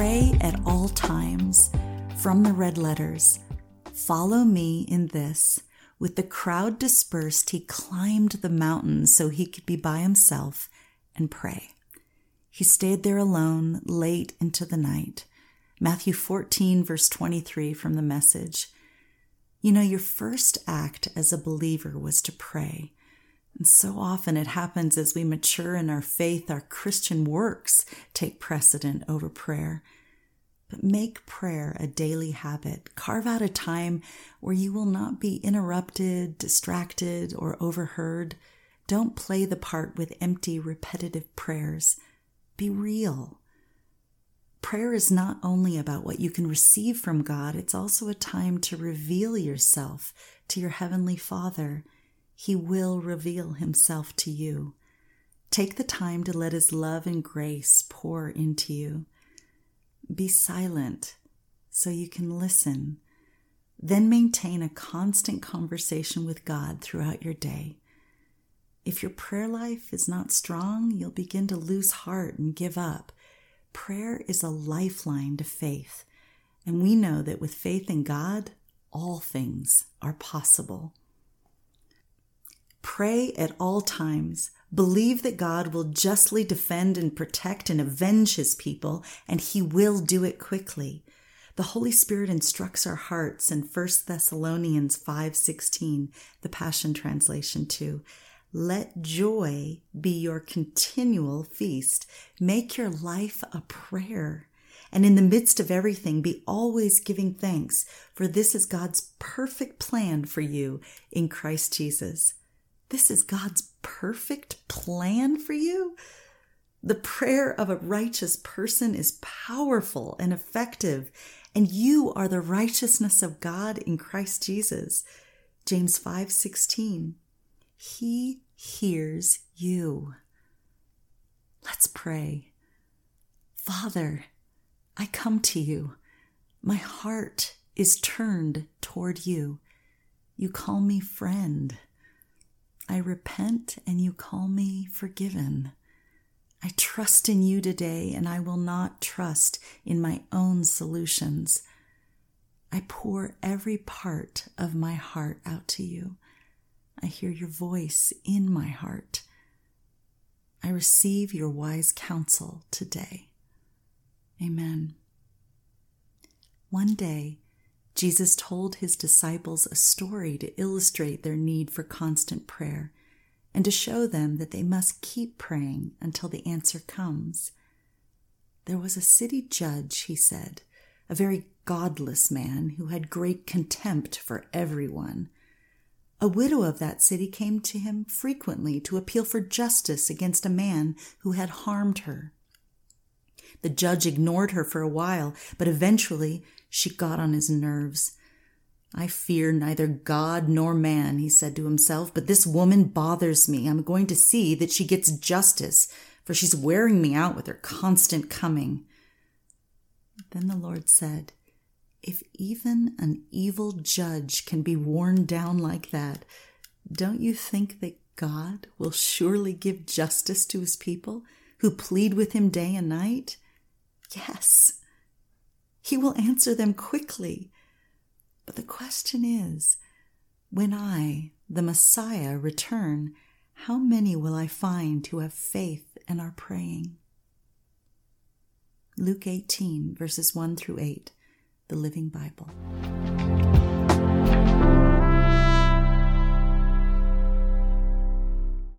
Pray at all times from the red letters. Follow me in this. With the crowd dispersed, he climbed the mountain so he could be by himself and pray. He stayed there alone late into the night. Matthew 14, verse 23 from the message. You know, your first act as a believer was to pray. And so often it happens as we mature in our faith, our Christian works take precedent over prayer. But make prayer a daily habit. Carve out a time where you will not be interrupted, distracted, or overheard. Don't play the part with empty, repetitive prayers. Be real. Prayer is not only about what you can receive from God, it's also a time to reveal yourself to your Heavenly Father. He will reveal Himself to you. Take the time to let His love and grace pour into you. Be silent so you can listen. Then maintain a constant conversation with God throughout your day. If your prayer life is not strong, you'll begin to lose heart and give up. Prayer is a lifeline to faith, and we know that with faith in God, all things are possible. Pray at all times. Believe that God will justly defend and protect and avenge his people, and he will do it quickly. The Holy Spirit instructs our hearts in 1 Thessalonians 5:16, the Passion translation too. Let joy be your continual feast. Make your life a prayer. And in the midst of everything, be always giving thanks, for this is God's perfect plan for you in Christ Jesus. This is God's perfect plan for you. The prayer of a righteous person is powerful and effective, and you are the righteousness of God in Christ Jesus. James 5:16. He hears you. Let's pray. Father, I come to you. My heart is turned toward you. You call me friend. I repent and you call me forgiven. I trust in you today and I will not trust in my own solutions. I pour every part of my heart out to you. I hear your voice in my heart. I receive your wise counsel today. Amen. One day, Jesus told his disciples a story to illustrate their need for constant prayer and to show them that they must keep praying until the answer comes. There was a city judge, he said, a very godless man who had great contempt for everyone. A widow of that city came to him frequently to appeal for justice against a man who had harmed her. The judge ignored her for a while, but eventually she got on his nerves. I fear neither God nor man, he said to himself, but this woman bothers me. I'm going to see that she gets justice, for she's wearing me out with her constant coming. Then the Lord said, if even an evil judge can be worn down like that, don't you think that God will surely give justice to his people who plead with him day and night? Yes, he will answer them quickly. But the question is when I, the Messiah, return, how many will I find who have faith and are praying? Luke 18, verses 1 through 8 the Living Bible.